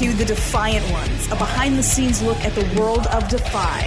to The Defiant Ones, a behind the scenes look at the world of Defy.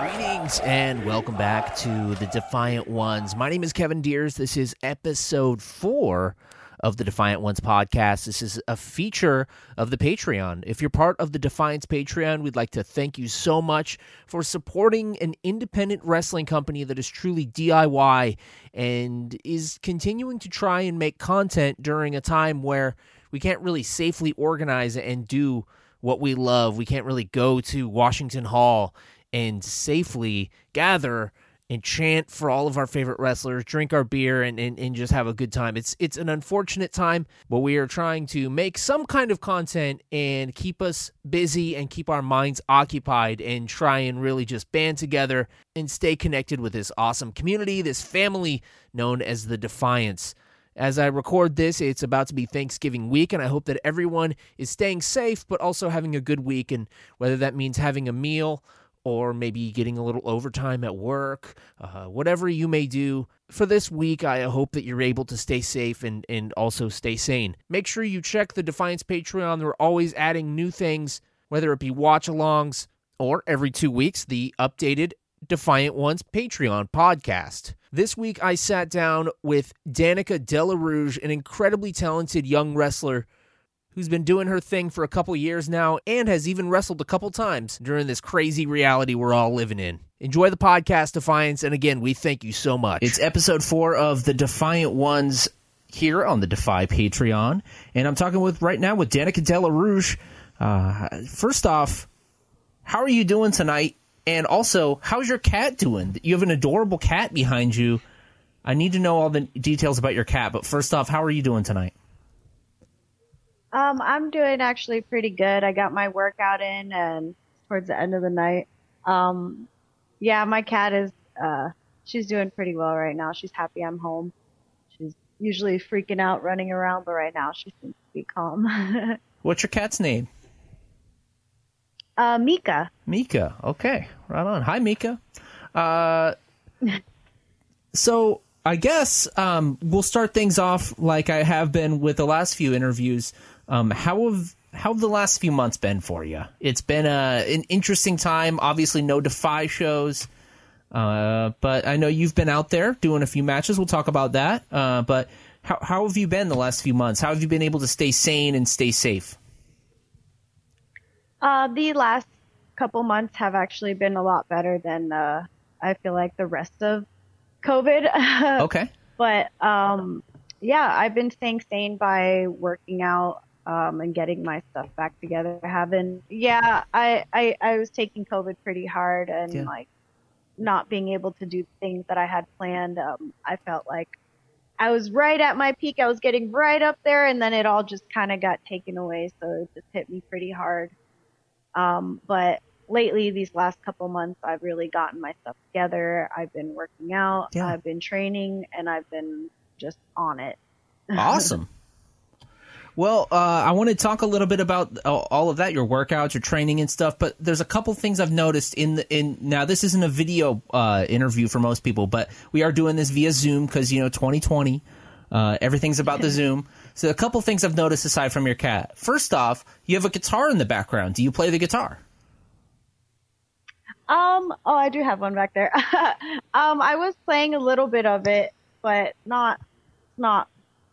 Greetings and welcome back to the Defiant Ones. My name is Kevin Deers. This is episode four of the Defiant Ones podcast. This is a feature of the Patreon. If you're part of the Defiance Patreon, we'd like to thank you so much for supporting an independent wrestling company that is truly DIY and is continuing to try and make content during a time where we can't really safely organize and do what we love. We can't really go to Washington Hall and safely gather and chant for all of our favorite wrestlers, drink our beer, and, and, and just have a good time. It's it's an unfortunate time, but we are trying to make some kind of content and keep us busy and keep our minds occupied and try and really just band together and stay connected with this awesome community, this family known as the Defiance. As I record this, it's about to be Thanksgiving week, and I hope that everyone is staying safe, but also having a good week. And whether that means having a meal or maybe getting a little overtime at work, uh, whatever you may do. For this week, I hope that you're able to stay safe and, and also stay sane. Make sure you check the Defiance Patreon. They're always adding new things, whether it be watch alongs or every two weeks, the updated Defiant Ones Patreon podcast. This week, I sat down with Danica Della Rouge, an incredibly talented young wrestler who's been doing her thing for a couple years now and has even wrestled a couple times during this crazy reality we're all living in. Enjoy the podcast, Defiance, and again, we thank you so much. It's episode four of the Defiant Ones here on the Defy Patreon, and I'm talking with right now with Danica Della Rouge. Uh, first off, how are you doing tonight? And also, how's your cat doing? You have an adorable cat behind you. I need to know all the details about your cat, but first off, how are you doing tonight? Um, I'm doing actually pretty good. I got my workout in and towards the end of the night. Um, yeah, my cat is, uh, she's doing pretty well right now. She's happy I'm home. She's usually freaking out, running around, but right now she seems to be calm. What's your cat's name? uh, Mika. Mika. Okay, right on. Hi, Mika. Uh, so I guess um, we'll start things off like I have been with the last few interviews. Um, how have how have the last few months been for you? It's been a, an interesting time. Obviously, no Defy shows, uh, but I know you've been out there doing a few matches. We'll talk about that. Uh, but how how have you been the last few months? How have you been able to stay sane and stay safe? Uh, the last couple months have actually been a lot better than uh, I feel like the rest of COVID. okay. But um, yeah, I've been staying sane by working out um, and getting my stuff back together. I haven't. Yeah, I, I I was taking COVID pretty hard and yeah. like not being able to do things that I had planned. Um, I felt like I was right at my peak. I was getting right up there, and then it all just kind of got taken away. So it just hit me pretty hard. Um, but lately, these last couple months, I've really gotten my stuff together. I've been working out, yeah. I've been training, and I've been just on it. awesome. Well, uh, I want to talk a little bit about all of that, your workouts, your training and stuff. But there's a couple things I've noticed in the in now. This isn't a video uh, interview for most people, but we are doing this via Zoom because you know 2020, uh, everything's about the Zoom. So a couple things I've noticed aside from your cat. First off, you have a guitar in the background. Do you play the guitar? Um. Oh, I do have one back there. um. I was playing a little bit of it, but not not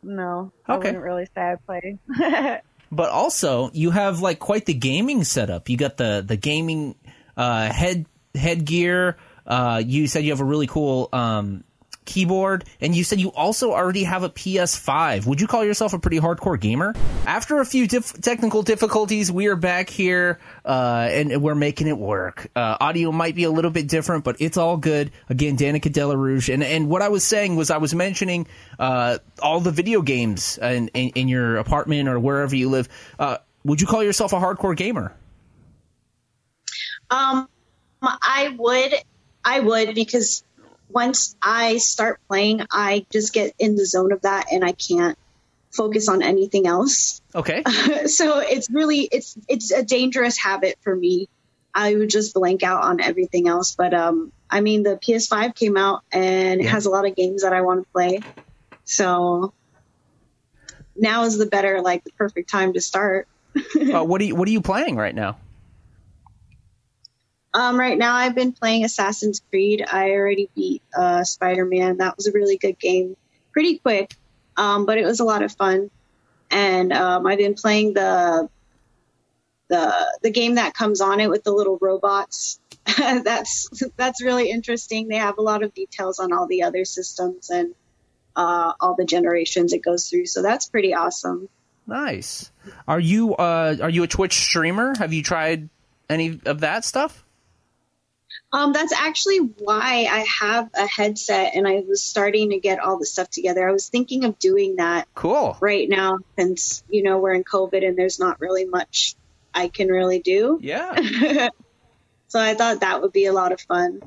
no, okay. I wouldn't really say I play. but also, you have like quite the gaming setup. You got the the gaming uh, head headgear. Uh, you said you have a really cool um, keyboard, and you said you also already have a PS5. Would you call yourself a pretty hardcore gamer? After a few dif- technical difficulties, we are back here, uh, and we're making it work. Uh, audio might be a little bit different, but it's all good. Again, Danica Della Rouge, and and what I was saying was I was mentioning uh, all the video games in, in, in, your apartment or wherever you live. Uh, would you call yourself a hardcore gamer? Um, I would, I would because once I start playing, I just get in the zone of that and I can't focus on anything else. Okay. so it's really it's it's a dangerous habit for me. I would just blank out on everything else. But um, I mean, the PS5 came out and it has a lot of games that I want to play. So now is the better, like the perfect time to start. uh, what are you What are you playing right now? Um, right now, I've been playing Assassin's Creed. I already beat uh, Spider Man. That was a really good game, pretty quick, um, but it was a lot of fun. And um, I've been playing the the the game that comes on it with the little robots. that's that's really interesting. They have a lot of details on all the other systems and uh, all the generations it goes through. So that's pretty awesome. Nice. Are you uh Are you a Twitch streamer? Have you tried any of that stuff? Um, that's actually why I have a headset and I was starting to get all the stuff together. I was thinking of doing that Cool. right now since, you know, we're in COVID and there's not really much I can really do. Yeah. So I thought that would be a lot of fun.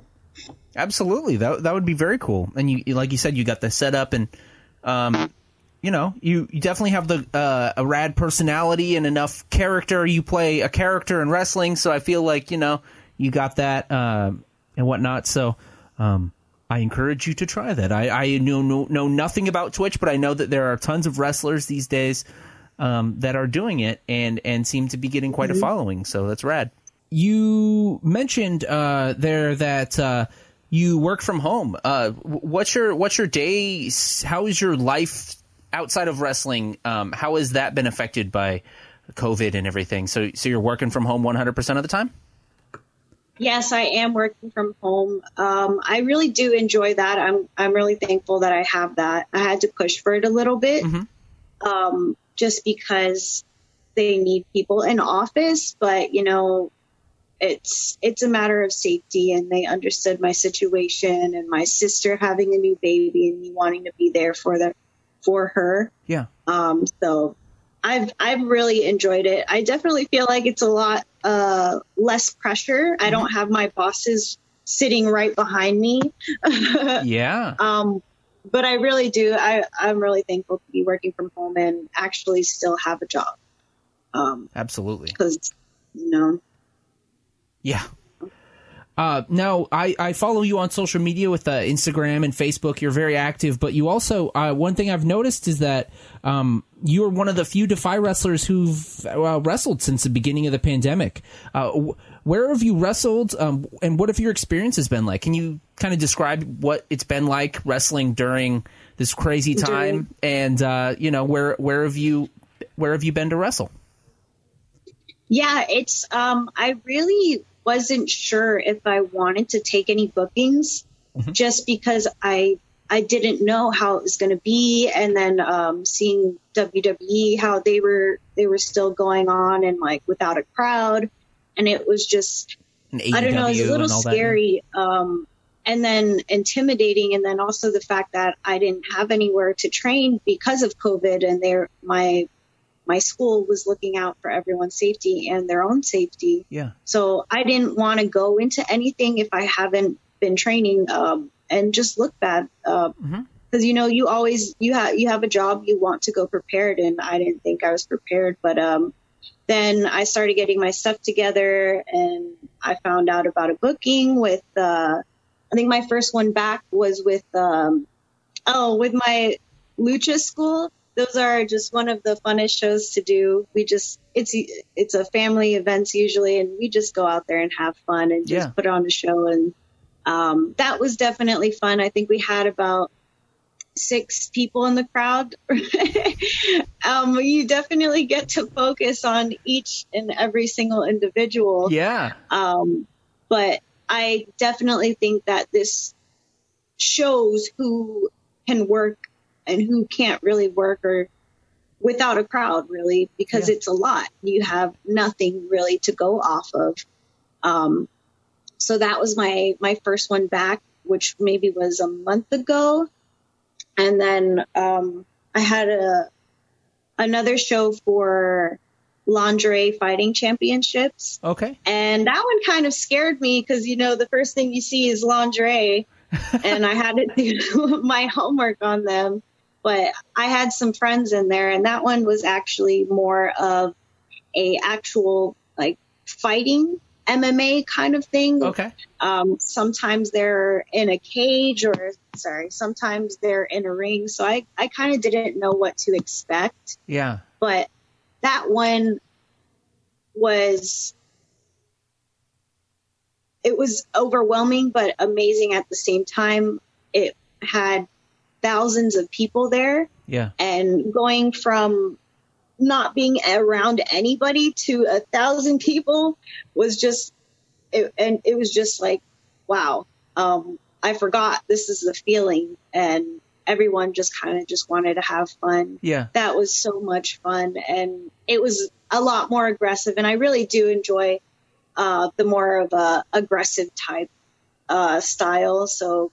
Absolutely. That that would be very cool. And you like you said you got the setup and um you know, you, you definitely have the uh, a rad personality and enough character. You play a character in wrestling, so I feel like, you know, you got that um and whatnot. So um I encourage you to try that. I, I know, know know nothing about Twitch, but I know that there are tons of wrestlers these days um, that are doing it and and seem to be getting quite a following. So that's rad. You mentioned uh, there that uh, you work from home. Uh, what's your what's your day? How is your life outside of wrestling? Um, how has that been affected by COVID and everything? So so you're working from home 100 percent of the time. Yes, I am working from home. Um, I really do enjoy that. I'm I'm really thankful that I have that. I had to push for it a little bit, um, just because they need people in office. But you know, it's it's a matter of safety, and they understood my situation and my sister having a new baby and me wanting to be there for the for her. Yeah. Um, so I've I've really enjoyed it. I definitely feel like it's a lot uh, less pressure. I don't have my bosses sitting right behind me. Yeah. um, but I really do. I I'm really thankful to be working from home and actually still have a job. Um, Absolutely. because you know, Yeah. Uh, now, I, I follow you on social media with uh, Instagram and Facebook. You're very active, but you also, uh, one thing I've noticed is that um, you are one of the few Defy wrestlers who've uh, wrestled since the beginning of the pandemic. Uh, where have you wrestled, um, and what have your experiences been like? Can you kind of describe what it's been like wrestling during this crazy time, and uh, you know where where have you where have you been to wrestle? Yeah, it's um I really wasn't sure if I wanted to take any bookings just because I I didn't know how it was going to be. And then um seeing WWE how they were they were still going on and like without a crowd. And it was just I don't know, it was a little and scary. Um, and then intimidating, and then also the fact that I didn't have anywhere to train because of COVID, and there my my school was looking out for everyone's safety and their own safety. Yeah. So I didn't want to go into anything if I haven't been training um, and just look bad. Because Mhm. you know, you always you have you have a job, you want to go prepared, and I didn't think I was prepared. But um, then I started getting my stuff together, and I found out about a booking with. Uh, I think my first one back was with um, oh with my lucha school. Those are just one of the funnest shows to do. We just it's it's a family events usually, and we just go out there and have fun and just Yeah. put on a show. And um, that was definitely fun. I think we had about six people in the crowd. um, you definitely get to focus on each and every single individual. Yeah. Um, but I definitely think that this shows who can work and who can't really work or without a crowd really because Yeah. it's a lot. You have nothing really to go off of. Um, so that was my, my first one back, which maybe was a month ago. And then, um, I had a, another show for lingerie fighting championships. Okay. And that one kind of scared me because, you know, the first thing you see is lingerie. and I had to do my homework on them. But I had some friends in there, and that one was actually more of a actual like fighting MMA kind of thing. Okay. Um, sometimes they're in a cage, or sorry, sometimes they're in a ring. So I I kind of didn't know what to expect Yeah. but that one was it was overwhelming but amazing at the same time it had thousands of people there Yeah. and going from not being around anybody to a thousand people was just it, and it was just like wow um, i forgot this is the feeling and everyone just kind of just wanted to have fun Yeah. that was so much fun and it was a lot more aggressive and i really do enjoy uh, the more of a aggressive type uh, style so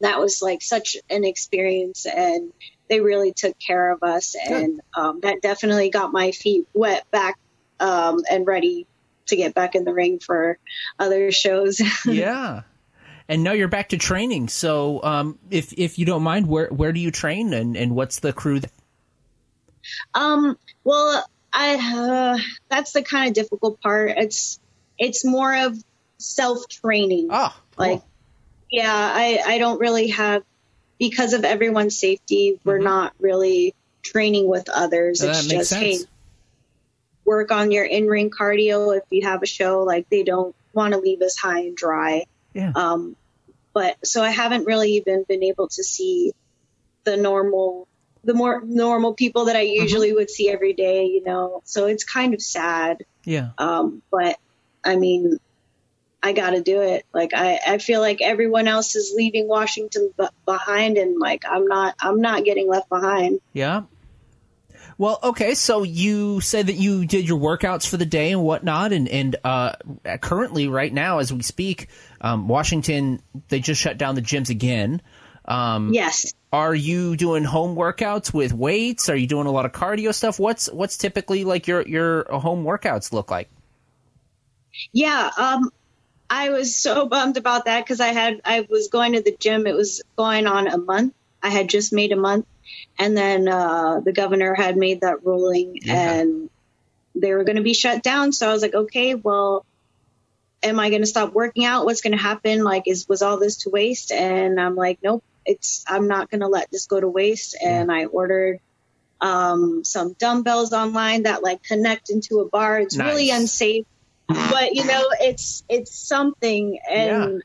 that was like such an experience and they really took care of us and um, that definitely got my feet wet back um, and ready to get back in the ring for other shows yeah. And now you're back to training. So, um, if if you don't mind, where where do you train, and, and what's the crew? That- Um, well, I uh, that's the kind of difficult part. It's it's more of self training. oh, Like, yeah, I I don't really have because of everyone's safety. We're not really training with others. Mm-hmm. That it's just hey, sense. work on your in ring cardio if you have a show. Like they don't want to leave us high and dry. Yeah. Um, but so I haven't really even been able to see the normal, the more normal people that I Mm-hmm. usually would see every day, you know, so it's kind of sad. yeah. Um, but I mean, I got to do it. Like I, I feel like everyone else is leaving Washington b- behind and like I'm not, I'm not getting left behind. Yeah. Well, okay. So you said that you did your workouts for the day and whatnot, and and uh, currently, right now, as we speak, um, Washington they just shut down the gyms again. Um, Yes. Are you doing home workouts with weights? Are you doing a lot of cardio stuff? What's what's typically like your your home workouts look like? Yeah, um, I was so bummed about that because I had I was going to the gym. It was going on a month. I had just made a month, and then uh, the governor had made that ruling, Yeah. and they were going to be shut down. So I was like, okay, well, am I going to stop working out? What's going to happen? Like, is was all this to waste? And I'm like, nope, it's I'm not going to let this go to waste. And I ordered um, some dumbbells online that like connect into a bar. It's really unsafe but you know it's it's something and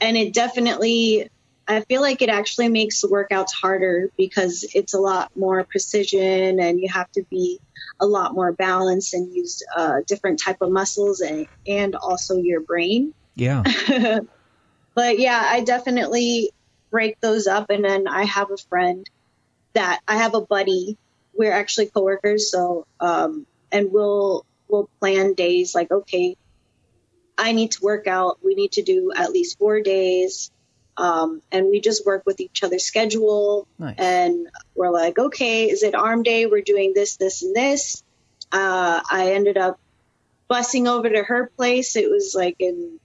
and it definitely i feel like it actually makes the workouts harder because it's a lot more precision and you have to be a lot more balanced and use uh, different type of muscles and and also your brain Yeah. but yeah i definitely break those up and then i have a friend that i have a buddy we're actually coworkers so um and we'll we'll plan days like okay i need to work out. We need to do at least four days. Um and we just work with each other's schedule. Nice. and we're like okay is it arm day? We're doing this this and this. Uh i ended up busing over to her place. It was like in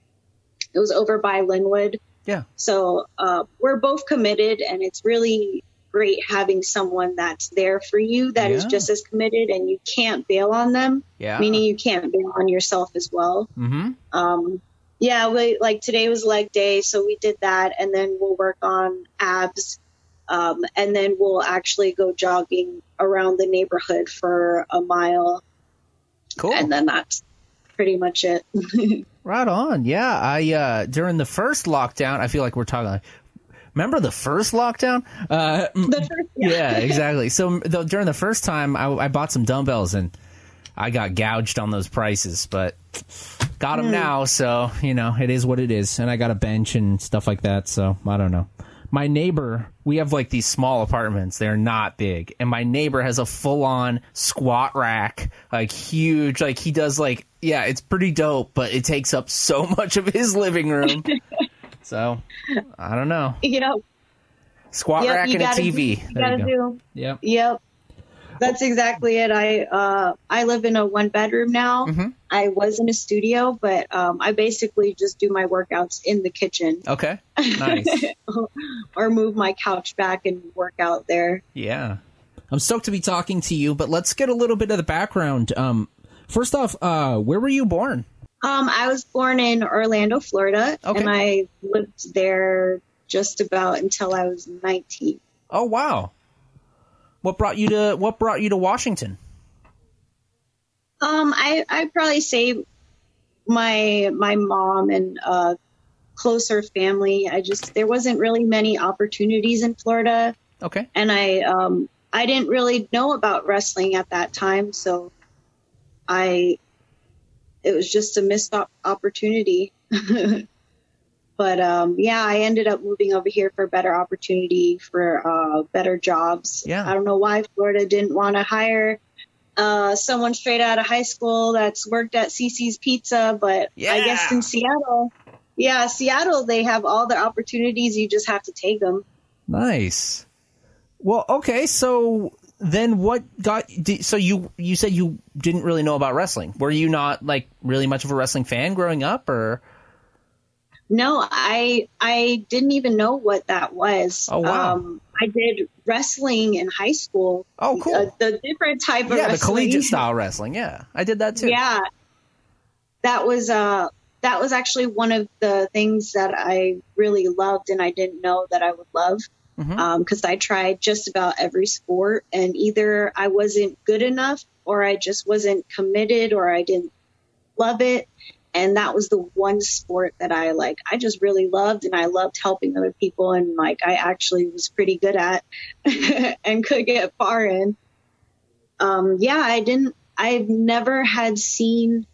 it was over by Lynnwood Yeah. so uh, we're both committed, and it's really great having someone that's there for you that is Yeah. just as committed, and you can't bail on them. Yeah. Meaning you can't bail on yourself as well. Mm-hmm. Um, yeah, we, like today was leg day, so we did that, and then we'll work on abs, um, and then we'll actually go jogging around the neighborhood for a mile, Cool. and then that's pretty much it. Right on. Yeah, I uh during the first lockdown, I feel like we're talking like Remember the first lockdown? Uh the first, yeah, exactly. So the, during the first time I, I bought some dumbbells and I got gouged on those prices, but got them now, so, you know, it is what it is. And I got a bench and stuff like that, so I don't know. My neighbor, we have like these small apartments. They're not big. And my neighbor has a full on squat rack, like huge. Like he does like, yeah, it's pretty dope, but it takes up so much of his living room. so I don't know. you know, Squat Yep, rack and a gotta TV. Do, you there gotta you go. do. Yep. Yep. That's exactly it. I uh I live in a one bedroom now. Mhm. I was in a studio, but um, I basically just do my workouts in the kitchen Okay. Nice. or move my couch back and work out there. yeah. I'm stoked to be talking to you, but let's get a little bit of the background. Um, first off, uh, where were you born? Um, I was born in Orlando, Florida, Okay. and I lived there just about until I was 19. Oh wow. What brought you to What brought you to Washington? Um, I I probably say my my mom and uh, closer family. I just there wasn't really many opportunities in Florida, Okay. and I um I didn't really know about wrestling at that time, so I it was just a missed op- opportunity. but um, yeah, I ended up moving over here for a better opportunity for uh, better jobs. Yeah. I don't know why Florida didn't want to hire uh, someone straight out of high school that's worked at CiCi's Pizza, but yeah. I guess in Seattle, yeah, Seattle, they have all the opportunities. You just have to take them. Nice. Well, okay. So then, what got? So you you said you didn't really know about wrestling. Were you not like really much of a wrestling fan growing up, or? No, I I didn't even know what that was. Oh, wow. Um, I did wrestling in high school. Oh, cool. Uh, the different type of yeah, the collegiate style wrestling. Yeah, I did that too. Yeah, that was uh that was actually one of the things that I really loved, and I didn't know that I would love Because I tried just about every sport, and either I wasn't good enough, or I just wasn't committed, or I didn't love it. And that was the one sport that I like. I just really loved, and I loved helping other people, and like I actually was pretty good at, and could get far in. Um, yeah, I didn't. I've never had seen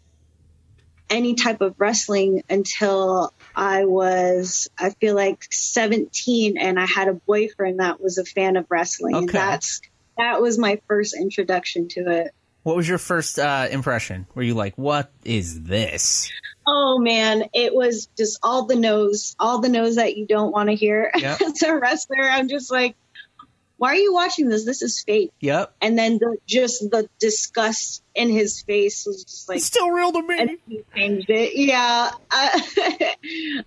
any type of wrestling until I was, I feel like 17 and I had a boyfriend that was a fan of wrestling. And Okay. that's, that was my first introduction to it. What was your first uh, impression? Were you like, "What is this?" Oh man, it was just all the no's, all the no's that you don't want to hear Yep. as a wrestler. I'm just like, why are you watching this? This is fake. Yep. And then the, just the disgust in his face was just like, It's still real to me. and he changed it. Yeah, I,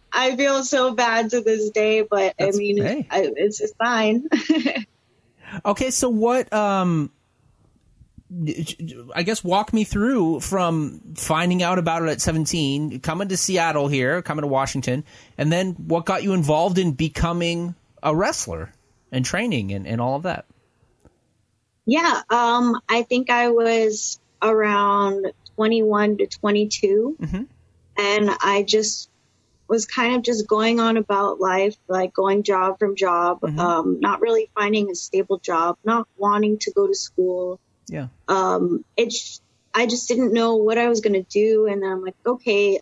I feel so bad to this day, but That's- I mean, hey. I, it's a sign. Okay, so what? Um, I guess walk me through from finding out about it at seventeen, coming to Seattle here, coming to Washington, and then what got you involved in becoming a wrestler and training and, and all of that. yeah, um, I think I was around 21 to 22, Mhm. and I just was kind of just going on about life, like going job from job, um, not really finding a stable job, not wanting to go to school. Yeah. um, it's I just didn't know what I was going to do, and I'm like, okay,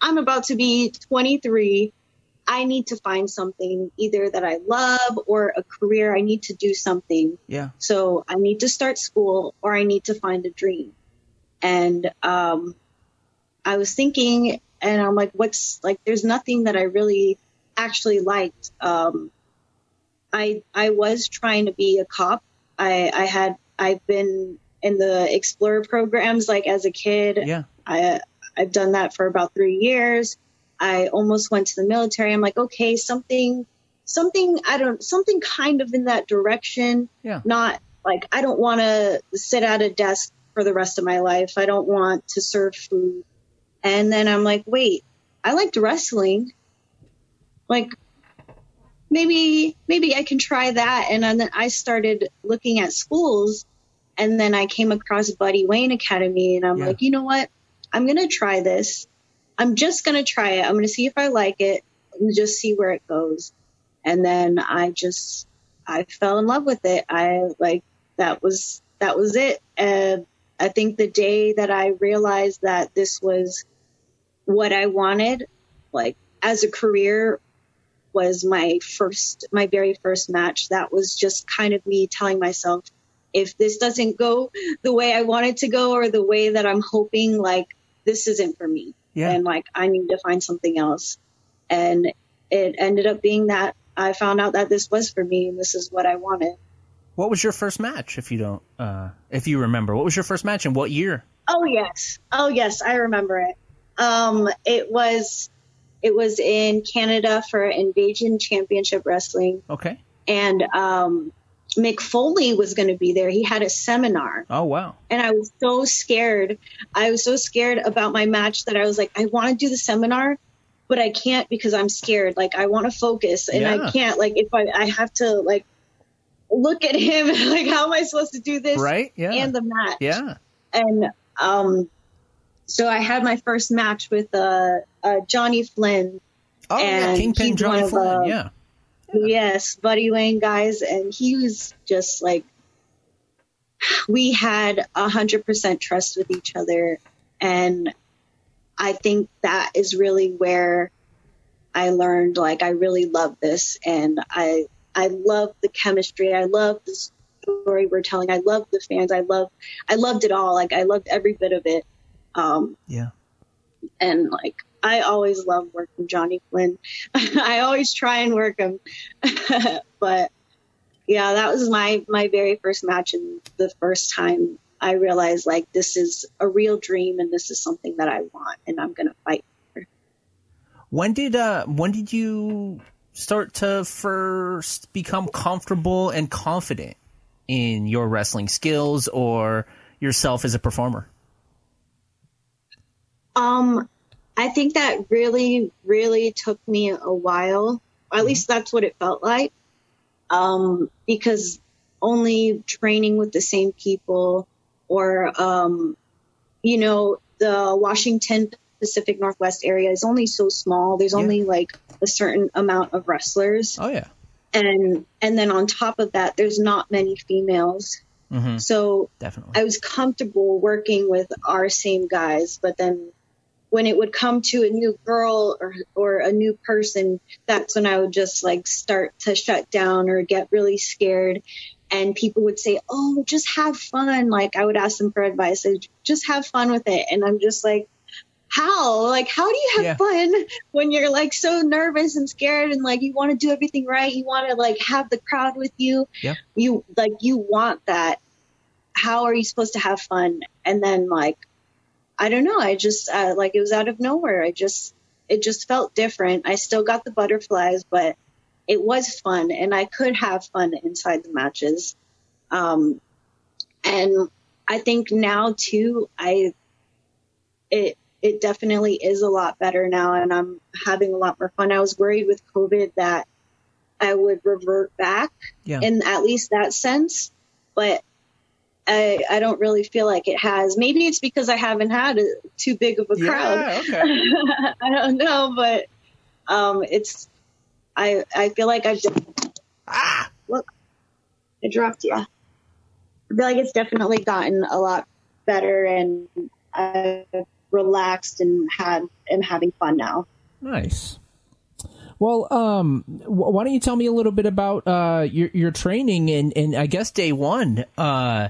I'm about to be 23. I need to find something either that I love or a career. I need to do something. Yeah. So I need to start school or I need to find a dream. And um, I was thinking, and I'm like, what's like, there's nothing that I really actually liked. Um, I, I was trying to be a cop. I, I had, I've been in the Explorer programs like as a kid. Yeah. I, I've done that for about three years. I almost went to the military. I'm like, okay, something, something, I don't, something kind of in that direction. Yeah. Not like, I don't want to sit at a desk for the rest of my life. I don't want to serve food. And then I'm like, wait, I liked wrestling. Like, maybe, maybe I can try that. And then I started looking at schools and then I came across Buddy Wayne Academy and I'm Yeah. like, you know what? I'm going to try this. I'm just going to try it. I'm going to see if I like it and just see where it goes. And then I just, I fell in love with it. I like, that was, that was it. And I think the day that I realized that this was what I wanted, like as a career, was my first, my very first match. That was just kind of me telling myself, if this doesn't go the way I want it to go or the way that I'm hoping, like this isn't for me. Yeah. And like I need to find something else. And it ended up being that I found out that this was for me and this is what I wanted. What was your first match, if you don't, uh, if you remember? What was your first match and what year? Oh yes. Oh yes, I remember it. Um, it was it was in Canada for Invasion Championship Wrestling, Okay. and um, Mick Foley was going to be there. He had a seminar, Oh wow. and I was so scared. I was so scared about my match that I was like, I want to do the seminar, but I can't because I'm scared. Like I want to focus, and Yeah. I can't. Like if I I have to like look at him, like how am I supposed to do this? Right? Yeah. And the match yeah. and um, so I had my first match with uh, uh, Johnny Flynn. Oh yeah, Kingpin Johnny of, Flynn. uh, yeah. Yes, Buddy Wayne guys, and he was just like we had a hundred percent trust with each other, and I think that is really where I learned like I really love this, and I I love the chemistry, I love the story we're telling, I love the fans, I love I loved it all, like I loved every bit of it. Um, Yeah. and like I always love working Johnny Flynn. I always try and work him, but yeah, that was my my very first match and the first time I realized like this is a real dream and this is something that I want and I'm gonna fight. For. When did uh when did you start to first become comfortable and confident in your wrestling skills or yourself as a performer? Um, I think that really, really took me a while. At least that's what it felt like. Um, because only training with the same people or, um, you know, the Washington Pacific Northwest area is only so small. There's only like a certain amount of wrestlers. Oh yeah. And, and then on top of that, there's not many females. Mm-hmm. So Definitely. I was comfortable working with our same guys, but then when it would come to a new girl or or a new person, that's when I would just like start to shut down or get really scared. And people would say, "Oh, just have fun." Like I would ask them for advice, I'd, just have fun with it, and I'm just like, "How? Like how do you have Yeah. fun when you're like so nervous and scared and like you want to do everything right? You want to like have the crowd with you. Yeah. You like you want that how are you supposed to have fun? And then like, I don't know. I just uh, like it was out of nowhere. I just it just felt different. I still got the butterflies, but it was fun, and I could have fun inside the matches. Um, and I think now too, I it it definitely is a lot better now, and I'm having a lot more fun. I was worried with COVID that I would revert back Yeah. in at least that sense, but I, I don't really feel like it has. Maybe it's because I haven't had a, too big of a crowd. Yeah, okay. I don't know, but um, it's I I feel like I've just ah! look I dropped you. I feel like it's definitely gotten a lot better, and I've relaxed and had am having fun now. Nice. Well, um, why don't you tell me a little bit about uh, your your training and, and I guess day one. Uh,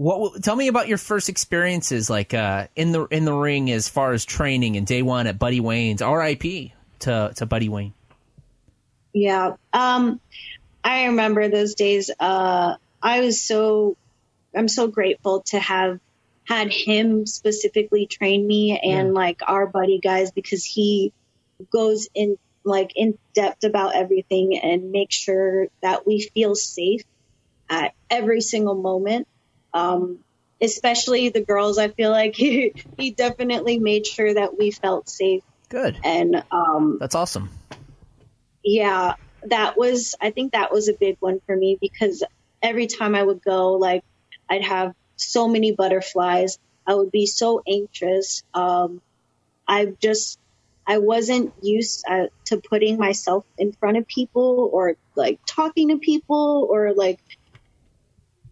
what tell me about your first experiences like uh, in the in the ring as far as training and day one at Buddy Wayne's. R.I.P. to to Buddy Wayne. Yeah. Um, I remember those days. Uh, I was so, I'm so grateful to have had him specifically train me and Yeah. like our buddy guys because he goes in like in depth about everything and makes sure that we feel safe at every single moment. Um, especially the girls, I feel like he, he definitely made sure that we felt safe Good. and, um, That's awesome. yeah, that was, I think that was a big one for me because every time I would go, like, I'd have so many butterflies. I would be so anxious. Um, I just, I wasn't used uh, to putting myself in front of people or like talking to people or like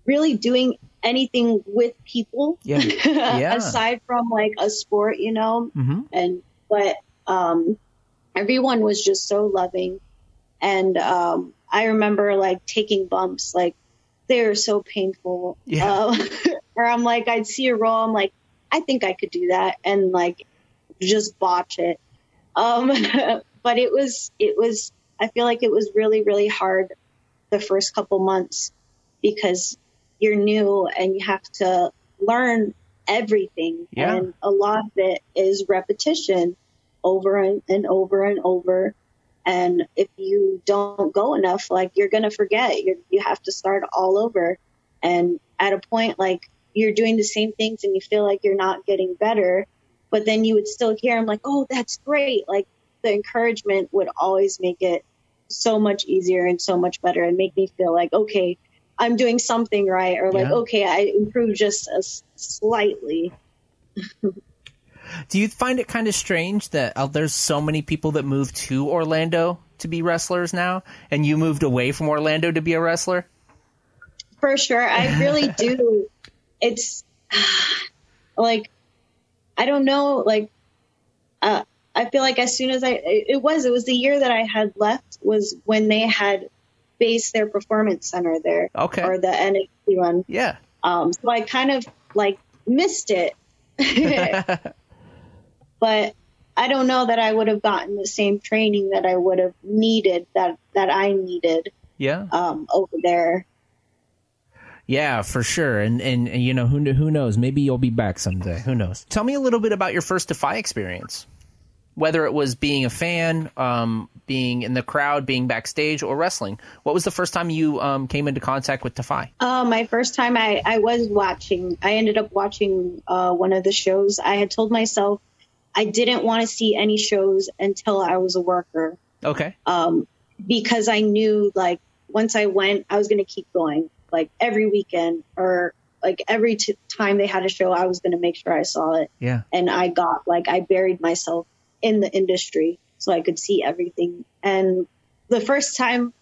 really doing anything with people Yeah. Yeah. aside from like a sport, you know? hmm and but um everyone was just so loving and um i remember like taking bumps like they're so painful Yeah. uh, where i'm like i'd see a roll i'm like i think i could do that and like just botch it um but it was it was i feel like it was really really hard the first couple months because you're new and you have to learn everything. Yeah. And a lot of it is repetition over and, and over and over. And if you don't go enough, like you're going to forget. you you have to start all over. And at a point, like you're doing the same things and you feel like you're not getting better, but then you would still hear them like, oh, that's great. Like the encouragement would always make it so much easier and so much better and make me feel like, okay, I'm doing something right. Or like, Yeah. okay, I improved just slightly. Do you find it kind of strange that uh, there's so many people that move to Orlando to be wrestlers now, and you moved away from Orlando to be a wrestler? For sure. I really do. It's like, I don't know. Like, uh, I feel like as soon as I, it was, it was the year that I had left was when they had based their performance center there. Okay. Or the NXT one. Yeah. Um, so I kind of like missed it. but I don't know that I would have gotten the same training that I would have needed that, that I needed, Yeah. um, over there. Yeah, for sure. And, and and you know who who knows? Maybe you'll be back someday. Who knows? Tell me a little bit about your first Defy experience. Whether it was being a fan, um, being in the crowd, being backstage, or wrestling. What was the first time you um, came into contact with Defy? Uh, my first time I, I was watching, I ended up watching uh, one of the shows. I had told myself I didn't want to see any shows until I was a worker Okay. um, because I knew like once I went, I was going to keep going like every weekend or like every t- time they had a show, I was going to make sure I saw it. Yeah. And I got like, I buried myself in the industry so I could see everything. And the first time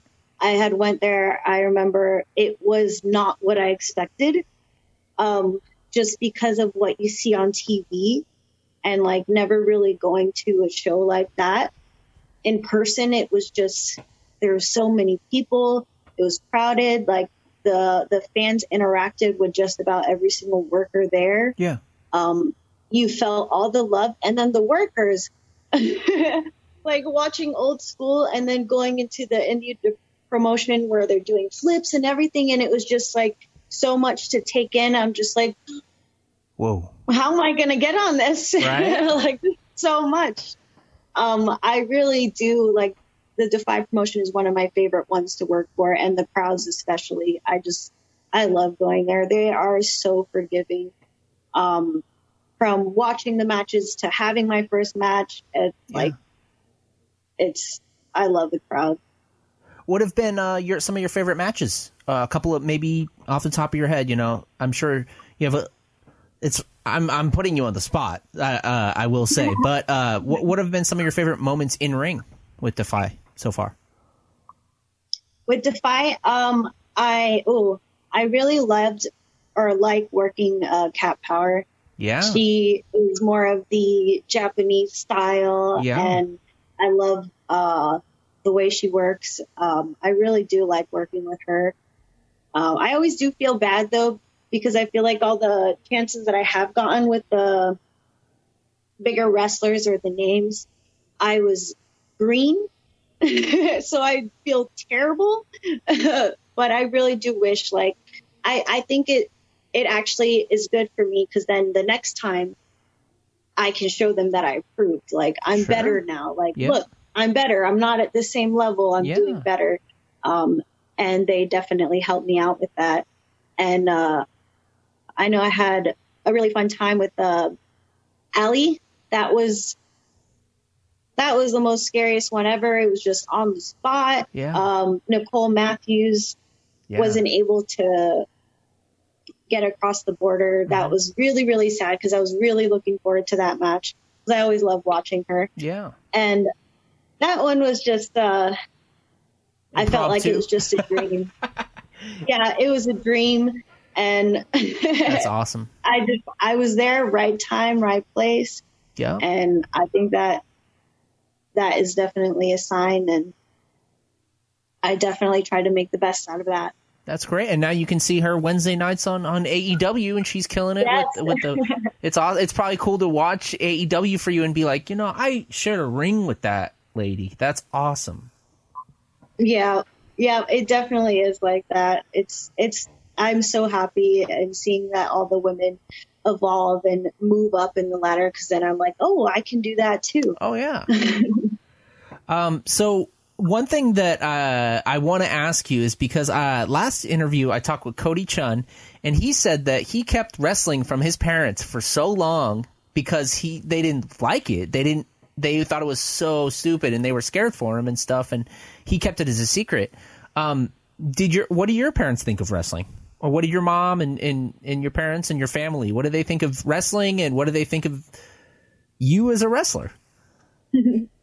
I had went there, I remember it was not what I expected. Um, just because of what you see on TV and like never really going to a show like that in person. It was just, there were so many people. It was crowded. Like the, the fans interacted with just about every single worker there. Yeah. Um, you felt all the love and then the workers like watching old school and then going into the indie promotion where they're doing flips and everything. And it was just like so much to take in. I'm just like, Whoa. how am I going to get on this? Right. like so much. Um, I really do like the Defy promotion is one of my favorite ones to work for and the crowds especially. I just, I love going there. They are so forgiving. Um, from watching the matches to having my first match, it's like, it's, I love the crowd. What have been uh, your some of your favorite matches? Uh, a couple of maybe off the top of your head. You know, I'm sure you have a. It's I'm I'm putting you on the spot. Uh, uh, I will say, but uh, what what have been some of your favorite moments in ring with Defy so far? with Defy, um, I oh, I really loved or like working uh, Cat Power. Yeah. She is more of the Japanese style, Yeah. and I love uh, the way she works. Um, I really do like working with her. Uh, I always do feel bad though because I feel like all the chances that I have gotten with the bigger wrestlers or the names, I was green, so I feel terrible. but I really do wish, like, I I think it it actually is good for me because then the next time I can show them that I improved. Like I'm Sure. better now. Like Yeah. look, I'm better. I'm not at the same level. I'm Yeah. doing better. Um, and they definitely helped me out with that. And uh, I know I had a really fun time with uh, Allie. That was that was the most scariest one ever. It was just on the spot. Yeah. Um, Nicole Matthews Yeah. wasn't able to get across the border. That was really, really sad because I was really looking forward to that match because I always love watching her. Yeah. And that one was just, uh, I felt like it was just a dream. yeah, it was a dream. And That's awesome. I just, I was there, right time, right place. Yeah. And I think that that is definitely a sign. And I definitely tried to make the best out of that. That's great, and now you can see her Wednesday nights on, on AEW, and she's killing it Yes. with with the. It's aw- it's probably cool to watch AEW for you and be like, you know, I shared a ring with that lady. That's awesome. Yeah, yeah, it definitely is like that. It's it's I'm so happy and seeing that all the women evolve and move up in the ladder because then I'm like, oh, I can do that too. Oh yeah. um. So one thing that uh, I want to ask you is because uh, last interview I talked with Cody Chun, and he said that he kept wrestling from his parents for so long because he they didn't like it. They didn't. They thought it was so stupid, and they were scared for him and stuff. And he kept it as a secret. Um, did your what do your parents think of wrestling? Or what do your mom and, and, and your parents and your family, what do they think of wrestling and what do they think of you as a wrestler?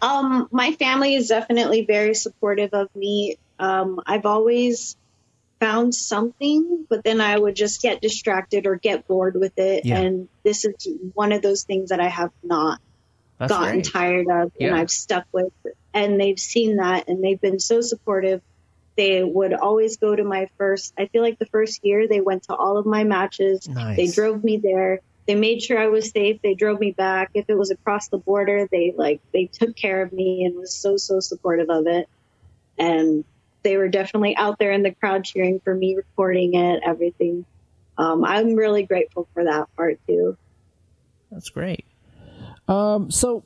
um, my family is definitely very supportive of me. Um, I've always found something, but then I would just get distracted or get bored with it. Yeah. And this is one of those things that I have not That's gotten great. tired of yeah. and I've stuck with. And they've seen that and they've been so supportive they would always go to my first, I feel like the first year they went to all of my matches. Nice. They drove me there. They made sure I was safe. They drove me back. If it was across the border, they like, they took care of me and was so, so supportive of it. And they were definitely out there in the crowd cheering for me, recording it, everything. Um, I'm really grateful for that part too. That's great. Um, so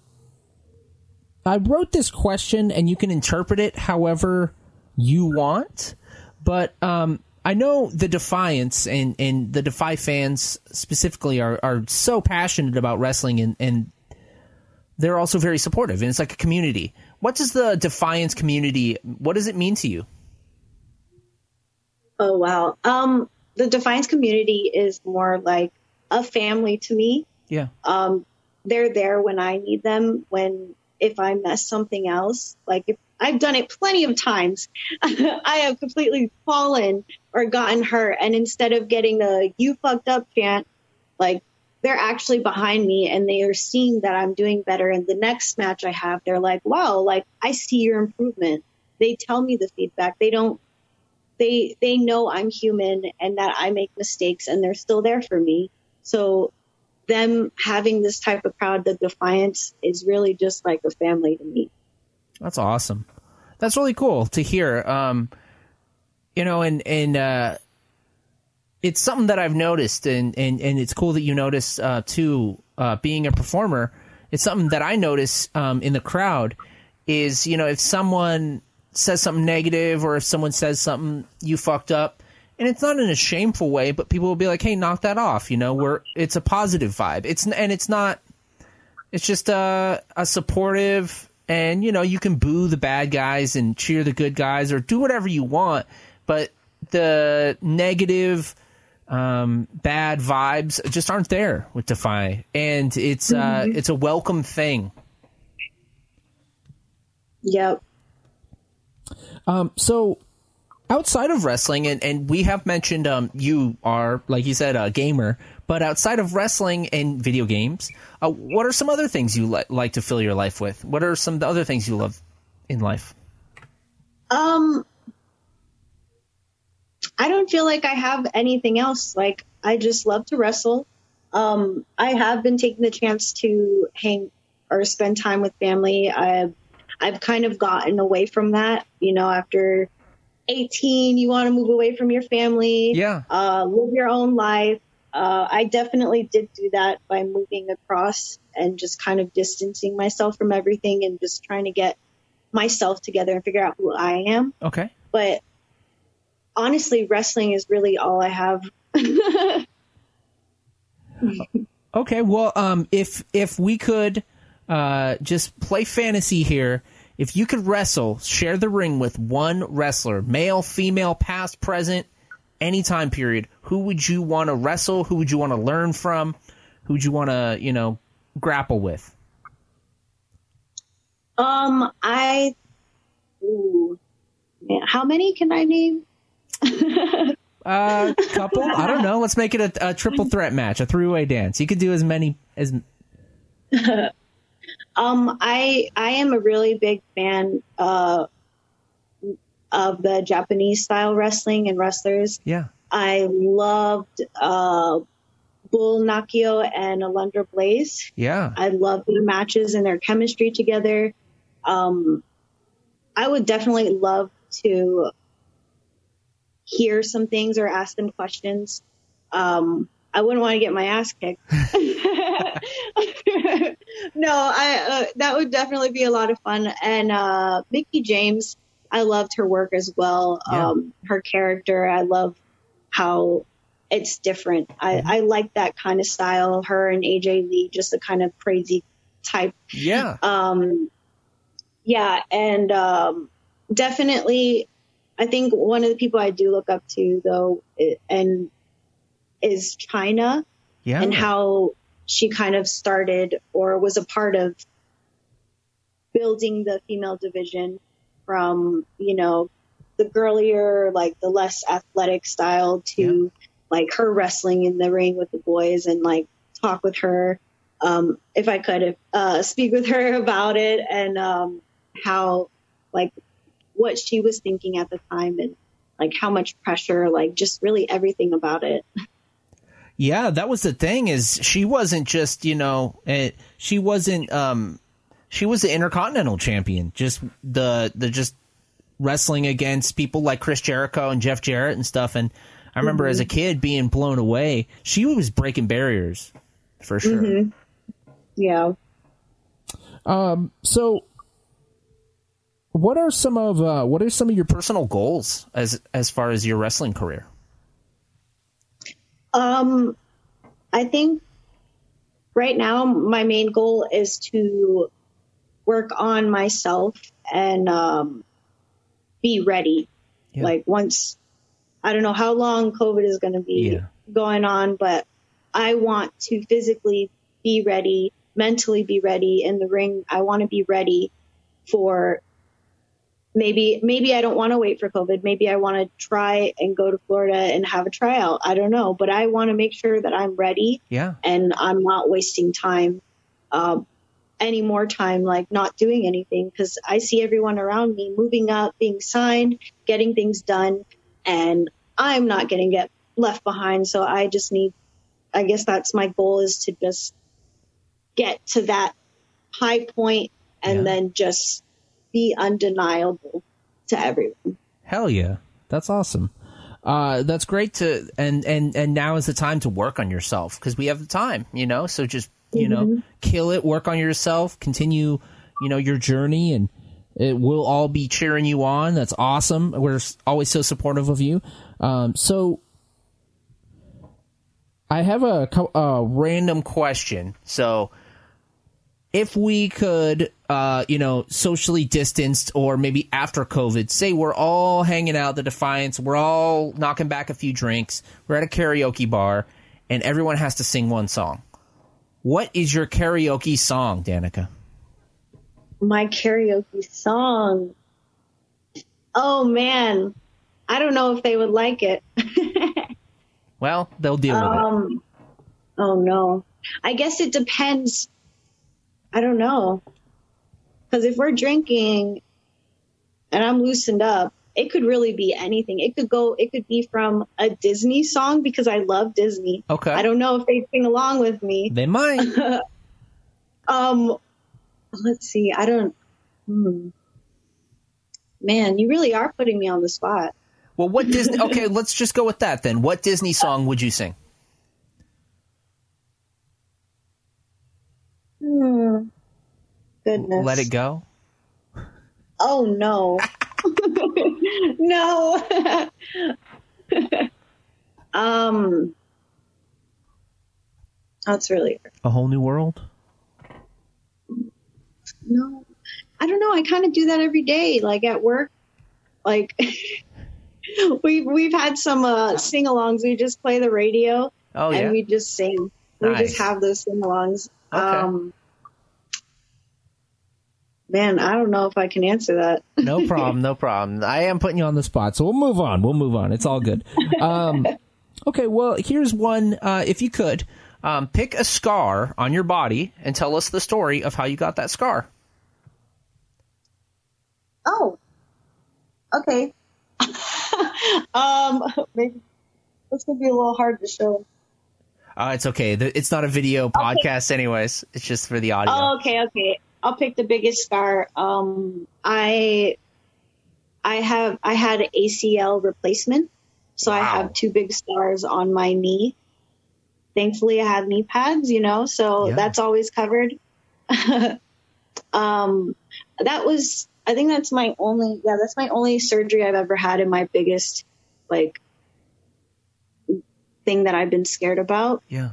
I wrote this question, and you can interpret it however you want. But um, I know the Defiance and, and the Defy fans specifically are, are so passionate about wrestling and, and they're also very supportive and it's like a community. What does the Defiance community, what does it mean to you? Oh, wow. Um, the Defiance community is more like a family to me. Yeah. Um, they're there when I need them, when if I mess something else, like if I've done it plenty of times. I have completely fallen or gotten hurt. And instead of getting the you fucked up chant, like they're actually behind me and they are seeing that I'm doing better. And the next match I have, they're like, wow, like I see your improvement. They tell me the feedback. They don't, they, they know I'm human and that I make mistakes and they're still there for me. So them having this type of crowd, the defiance is really just like a family to me. That's awesome. That's really cool to hear. Um, you know, and and uh, it's something that I've noticed, and and and it's cool that you notice uh, too. Uh, being a performer, it's something that I notice um, in the crowd. Is you know if someone says something negative or if someone says something you fucked up, and it's not in a shameful way, but people will be like, "Hey, knock that off." You know, where it's a positive vibe. It's and it's not. It's just a a supportive and you know you can boo the bad guys and cheer the good guys or do whatever you want but the negative um, bad vibes just aren't there with defy and it's uh, mm-hmm. uh, it's a welcome thing yep um, so outside of wrestling and, and we have mentioned um, you are like you said a gamer but outside of wrestling and video games, uh, what are some other things you li- like to fill your life with? What are some other things you love in life? Um, I don't feel like I have anything else. Like I just love to wrestle. Um, I have been taking the chance to hang or spend time with family. I've I've kind of gotten away from that. You know, after 18, you want to move away from your family. Yeah. Uh, live your own life uh, I definitely did do that by moving across and just kind of distancing myself from everything and just trying to get myself together and figure out who I am. Okay. But honestly, wrestling is really all I have. okay. Well, um, if if we could uh, just play fantasy here, if you could wrestle, share the ring with one wrestler, male, female, past, present any time period, who would you want to wrestle? Who would you want to learn from? Who would you want to, you know, grapple with? Um, I, ooh, man, how many can I name? A uh, couple. I don't know. Let's make it a, a triple threat match, a three way dance. You could do as many as. um, I I am a really big fan uh, of the Japanese style wrestling and wrestlers. Yeah. I loved uh, Bull Nakano and Alundra Blayze. Yeah. I love their matches and their chemistry together. Um, I would definitely love to hear some things or ask them questions. Um, I wouldn't want to get my ass kicked. no, I uh, that would definitely be a lot of fun. And uh, Mickie James, I loved her work as well. Yeah. Um, her character, I love how it's different. I, Mm-hmm. I like that kind of style. Her and AJ Lee, just a kind of crazy type. Yeah. Um, yeah, and um, definitely, I think one of the people I do look up to though, and is Chyna Yeah. and how she kind of started or was a part of building the female division from you know the girlier like the less athletic style to like her wrestling in the ring with the boys and like talk with her um if i could uh speak with her about it and um how like what she was thinking at the time and like how much pressure like just really everything about it Yeah, that was the thing is she wasn't just, you know, eh, she wasn't um she was the intercontinental champion. Just the the just wrestling against people like Chris Jericho and Jeff Jarrett and stuff and I remember as a kid being blown away. She was breaking barriers for sure. yeah Um So what are some of uh what are some of your personal goals as as far as your wrestling career? Um, I think right now my main goal is to work on myself and um, be ready. Yeah. Like once, I don't know how long COVID is going to be Yeah. going on, but I want to physically be ready, mentally be ready in the ring. I want to be ready for maybe maybe I don't want to wait for COVID. Maybe I want to try and go to Florida and have a tryout. I don't know, but I want to make sure that I'm ready Yeah. and I'm not wasting time, um, any more time, like not doing anything because I see everyone around me moving up, being signed, getting things done, and I'm not going to get left behind. So I just need, I guess that's my goal is to just get to that high point and Yeah. then just be undeniable to everyone. Hell yeah, that's awesome. Uh, that's great to and and and now is the time to work on yourself because we have the time, you know. So just you know, kill it, work on yourself, continue, you know, your journey, and it will all be cheering you on. That's awesome. We're always so supportive of you. Um, so I have a, a random question. So if we could, uh, you know, socially distanced or maybe after COVID, say we're all hanging out the Defiance, we're all knocking back a few drinks, we're at a karaoke bar, and everyone has to sing one song. What is your karaoke song, Danica? my karaoke song. Oh man, I don't know if they would like it. Well, they'll deal with it. Um, oh no, I guess it depends. I don't know, because if we're drinking and I'm loosened up, it could really be anything. It could go. It could be from a Disney song because I love Disney. Okay. I don't know if they sing along with me. They might. Um, let's see. I don't. Hmm. Man, you really are putting me on the spot. well, what Disney? Okay, let's just go with that then. What Disney song would you sing? Hmm. Goodness. Let it go. Oh no. no. um. That's really A whole new world. no. I don't know. I kind of do that every day, like at work. Like we've we've had some uh, sing-alongs. We just play the radio Oh yeah. and we just sing. We Nice. just have those sing-alongs. Okay. Um, man, I don't know if I can answer that. No problem, no problem. I am putting you on the spot, so we'll move on. We'll move on. It's all good. Um, okay, well, here's one. Uh, if you could, um, pick a scar on your body and tell us the story of how you got that scar. Oh, okay. um, maybe this could be a little hard to show. Uh, it's okay. It's not a video podcast, anyways. It's just for the audio. Oh, okay, okay. I'll pick the biggest scar. Um, I, I have I had ACL replacement, so I have two big scars on my knee. thankfully I have knee pads, you know, so Yeah. that's always covered. um, that was, I think that's my only, yeah, that's my only surgery I've ever had and my biggest, like, thing that I've been scared about, Yeah.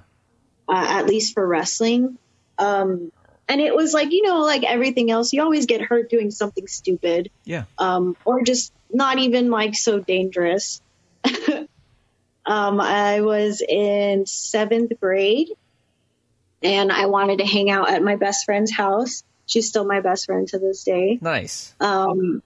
uh, at least for wrestling. Um, and it was like, you know, like everything else, you always get hurt doing something stupid Yeah. um, or just not even like so dangerous. um, I was in seventh grade and I wanted to hang out at my best friend's house. She's still my best friend to this day. Nice. Um,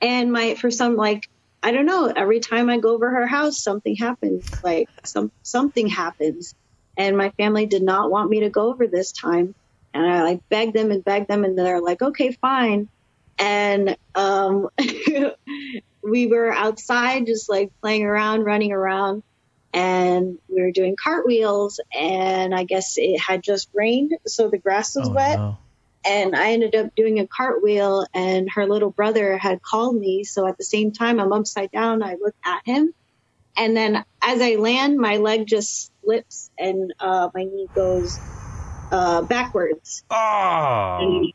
and my, for some, like, I don't know, every time I go over her house, something happens. Like, some, something happens. And my family did not want me to go over this time. And I like begged them and begged them, and they're like, okay, fine. And, um, we were outside just like playing around, running around, and we were doing cartwheels. And I guess it had just rained, so the grass was Oh, wet no. and I ended up doing a cartwheel and her little brother had called me. So at the same time, I'm upside down. I look at him and then as I land, my leg just slips and, uh, my knee goes, uh, backwards Oh. and,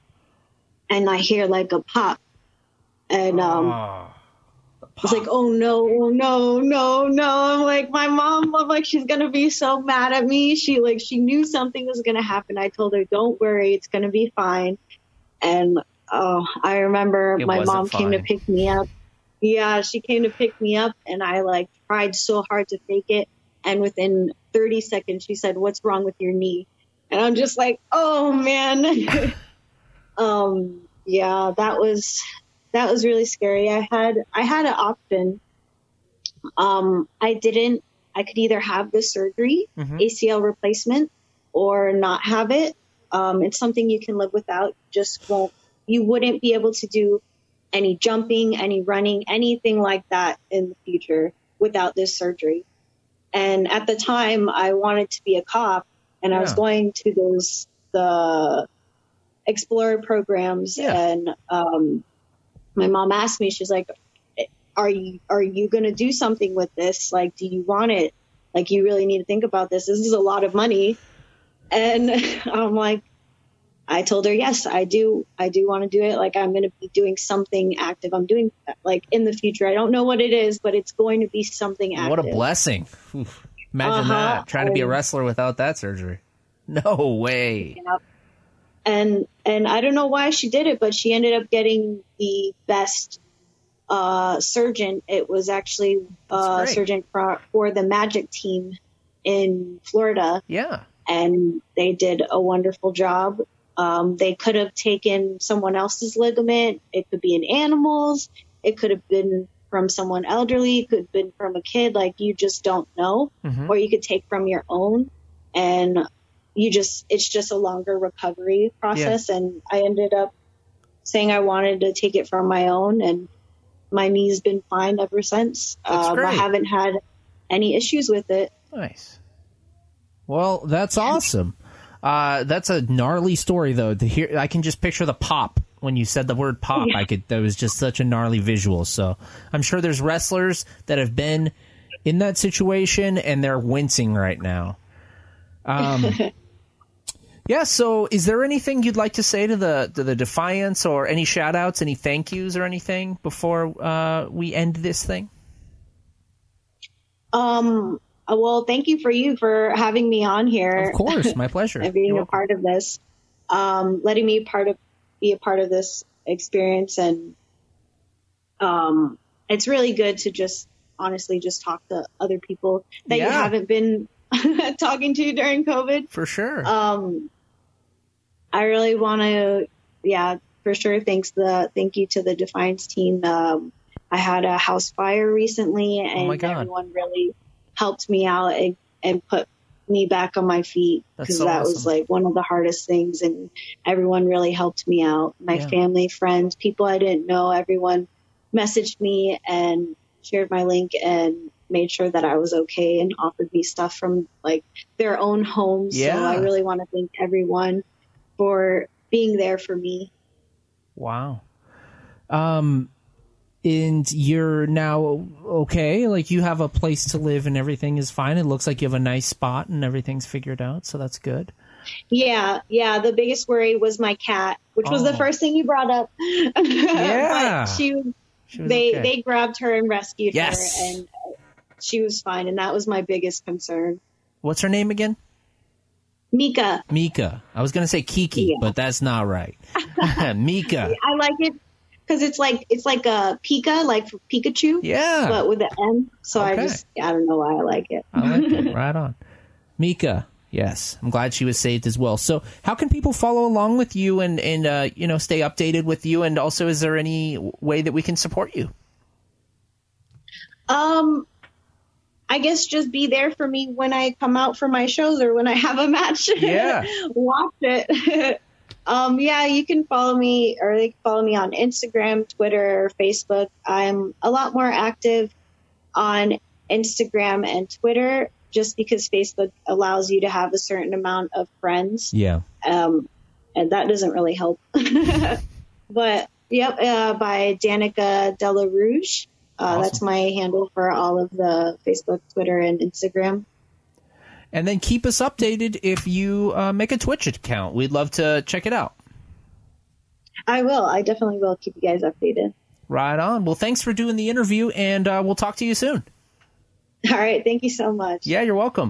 and I hear like a pop and, um, Oh. it's like, oh no, oh no, no, no. I'm like, my mom, I'm like, she's gonna be so mad at me. She like, she knew something was gonna happen. I told her, don't worry, it's gonna be fine. And oh, I remember It my mom came to pick me up. Yeah, she came to pick me up, and I like tried so hard to fake it. And within 30 seconds, she said, "What's wrong with your knee?" And I'm just like, oh man. um, yeah, that was that was really scary. I had I had an option. Um, I didn't. I could either have the surgery, Mhm. ACL replacement, or not have it. Um, it's something you can live without. Just won't. You wouldn't be able to do any jumping, any running, anything like that in the future without this surgery. And at the time, I wanted to be a cop, and I was going to those the explorer programs Yeah. and um, my mom asked me she's like are you are you going to do something with this? Like do you want it? Like you really need to think about this. This is a lot of money. And i'm like i told her yes i do i do want to do it. Like i'm going to be doing something active. I'm doing like in the future. I don't know what it is but it's going to be something active What a blessing. Oof. Imagine Uh-huh. that. Trying to be a wrestler without that surgery. No way. and and I don't know why she did it, but she ended up getting the best uh, surgeon. It was actually uh, That's surgeon for, for the Magic team in Florida, Yeah. and they did a wonderful job. Um, they could have taken someone else's ligament. It could be an animal's. It could have been from someone elderly. It could have been from a kid. Like you just don't know Mhm. or you could take from your own and you just it's just a longer recovery process and i ended up saying i wanted to take it from my own and my knee's been fine ever since um, i haven't had any issues with it Nice. Well, that's awesome. Uh, that's a gnarly story, though. To hear, I can just picture the pop when you said the word pop. I could. That was just such a gnarly visual. So I'm sure there's wrestlers that have been in that situation and they're wincing right now. Um, yeah. So, is there anything you'd like to say to the to the Defiance, or any shout outs, any thank yous, or anything before uh, we end this thing? um well thank you for you for having me on here Of course, my pleasure. and being You're a welcome. part of this, um, letting me part of be a part of this experience, and um, it's really good to just honestly just talk to other people that you haven't been talking to during COVID. For sure. Um, I really want to, yeah, for sure. Thanks the thank you to the Defiance team. Um, I had a house fire recently, and Oh everyone really helped me out and, and put me back on my feet because so that was like one of the hardest things. And everyone really helped me out. My Yeah. family, friends, people I didn't know, everyone messaged me and shared my link and made sure that I was okay and offered me stuff from like their own homes. So I really want to thank everyone for being there for me. Wow. Um, and you're now okay. Like you have a place to live and everything is fine. It looks like you have a nice spot and everything's figured out, so that's good. Yeah, yeah. The biggest worry was my cat, which was the Oh. first thing you brought up. Yeah. but she, She they okay. they grabbed her and rescued Yes. her, and she was fine. And that was my biggest concern. What's her name again? Mika, Mika. I was gonna say Kiki, Yeah. but that's not right. Mika. I like it because it's like it's like a Pika, like for Pikachu, Yeah. but with an M. So I just I don't know why I like it. I like it. Right on. Mika. Yes, I'm glad she was saved as well. So, how can people follow along with you and and uh, you know stay updated with you? And also, is there any way that we can support you? Um, I guess just be there for me when I come out for my shows or when I have a match. Yeah. Watch it. um, yeah, you can follow me or they can follow me on Instagram, Twitter, Facebook. I'm a lot more active on Instagram and Twitter just because Facebook allows you to have a certain amount of friends. Yeah. Um, and that doesn't really help. but yep, uh, by Danica Della Rouge. Uh, That's my handle for all of the Facebook, Twitter, and Instagram. And then keep us updated if you uh, make a Twitch account. We'd love to check it out. I will. I definitely will keep you guys updated. Right on. Well, thanks for doing the interview, and uh, we'll talk to you soon. All right. Thank you so much. Yeah, you're welcome.